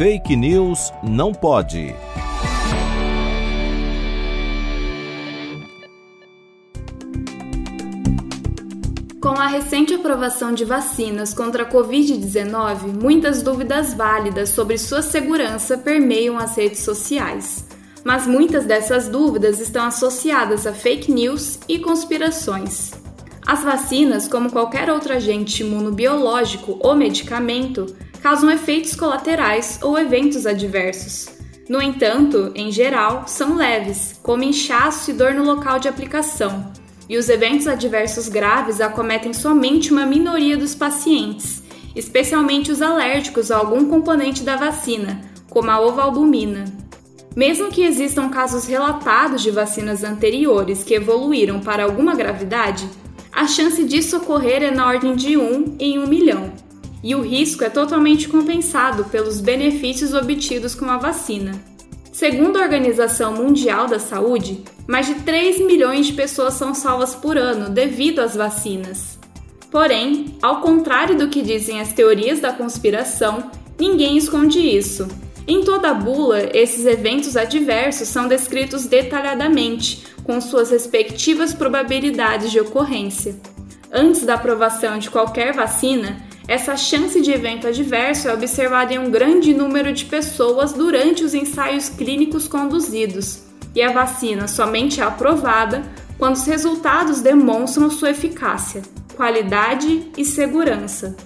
Fake News não pode. Com a recente aprovação de vacinas contra a Covid-19, muitas dúvidas válidas sobre sua segurança permeiam as redes sociais. Mas muitas dessas dúvidas estão associadas a fake news e conspirações. As vacinas, como qualquer outro agente imunobiológico ou medicamento, causam efeitos colaterais ou eventos adversos. No entanto, em geral, são leves, como inchaço e dor no local de aplicação, e os eventos adversos graves acometem somente uma minoria dos pacientes, especialmente os alérgicos a algum componente da vacina, como a ovalbumina. Mesmo que existam casos relatados de vacinas anteriores que evoluíram para alguma gravidade, a chance disso ocorrer é na ordem de 1 em 1 milhão, e o risco é totalmente compensado pelos benefícios obtidos com a vacina. Segundo a Organização Mundial da Saúde, mais de 3 milhões de pessoas são salvas por ano devido às vacinas. Porém, ao contrário do que dizem as teorias da conspiração, ninguém esconde isso. Em toda a bula, esses eventos adversos são descritos detalhadamente, com suas respectivas probabilidades de ocorrência. Antes da aprovação de qualquer vacina, essa chance de evento adverso é observada em um grande número de pessoas durante os ensaios clínicos conduzidos, e a vacina somente é aprovada quando os resultados demonstram sua eficácia, qualidade e segurança.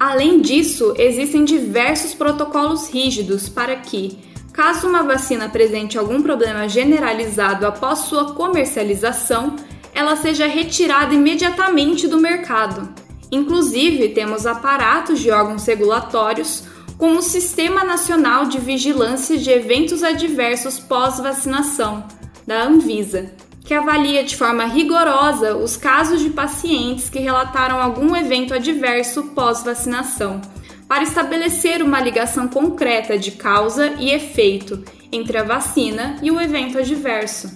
Além disso, existem diversos protocolos rígidos para que, caso uma vacina apresente algum problema generalizado após sua comercialização, ela seja retirada imediatamente do mercado. Inclusive, temos aparatos de órgãos regulatórios, como o Sistema Nacional de Vigilância de Eventos Adversos Pós-Vacinação, da Anvisa, que avalia de forma rigorosa os casos de pacientes que relataram algum evento adverso pós-vacinação, para estabelecer uma ligação concreta de causa e efeito entre a vacina e o evento adverso.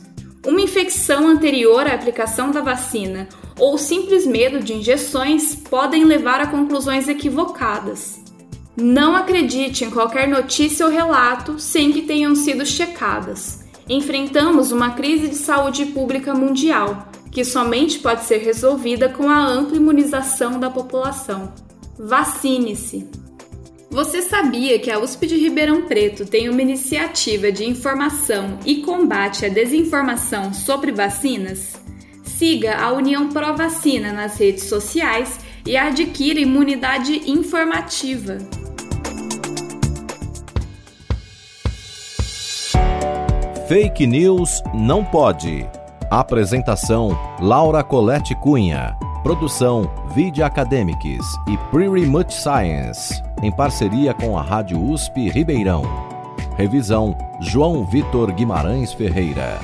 Uma infecção anterior à aplicação da vacina ou simples medo de injeções podem levar a conclusões equivocadas. Não acredite em qualquer notícia ou relato sem que tenham sido checadas enfrentamos uma crise de saúde pública mundial, que somente pode ser resolvida com a ampla imunização da população. Vacine-se! Você sabia que a USP de Ribeirão Preto tem uma iniciativa de informação e combate à desinformação sobre vacinas? Siga a União Pro Vacina nas redes sociais e adquira imunidade informativa. Fake News não pode. Apresentação: Laura Colette Cunha. Produção: Vide Academics e Pretty Much Science, em parceria com a Rádio USP Ribeirão. Revisão: João Vitor Guimarães Ferreira.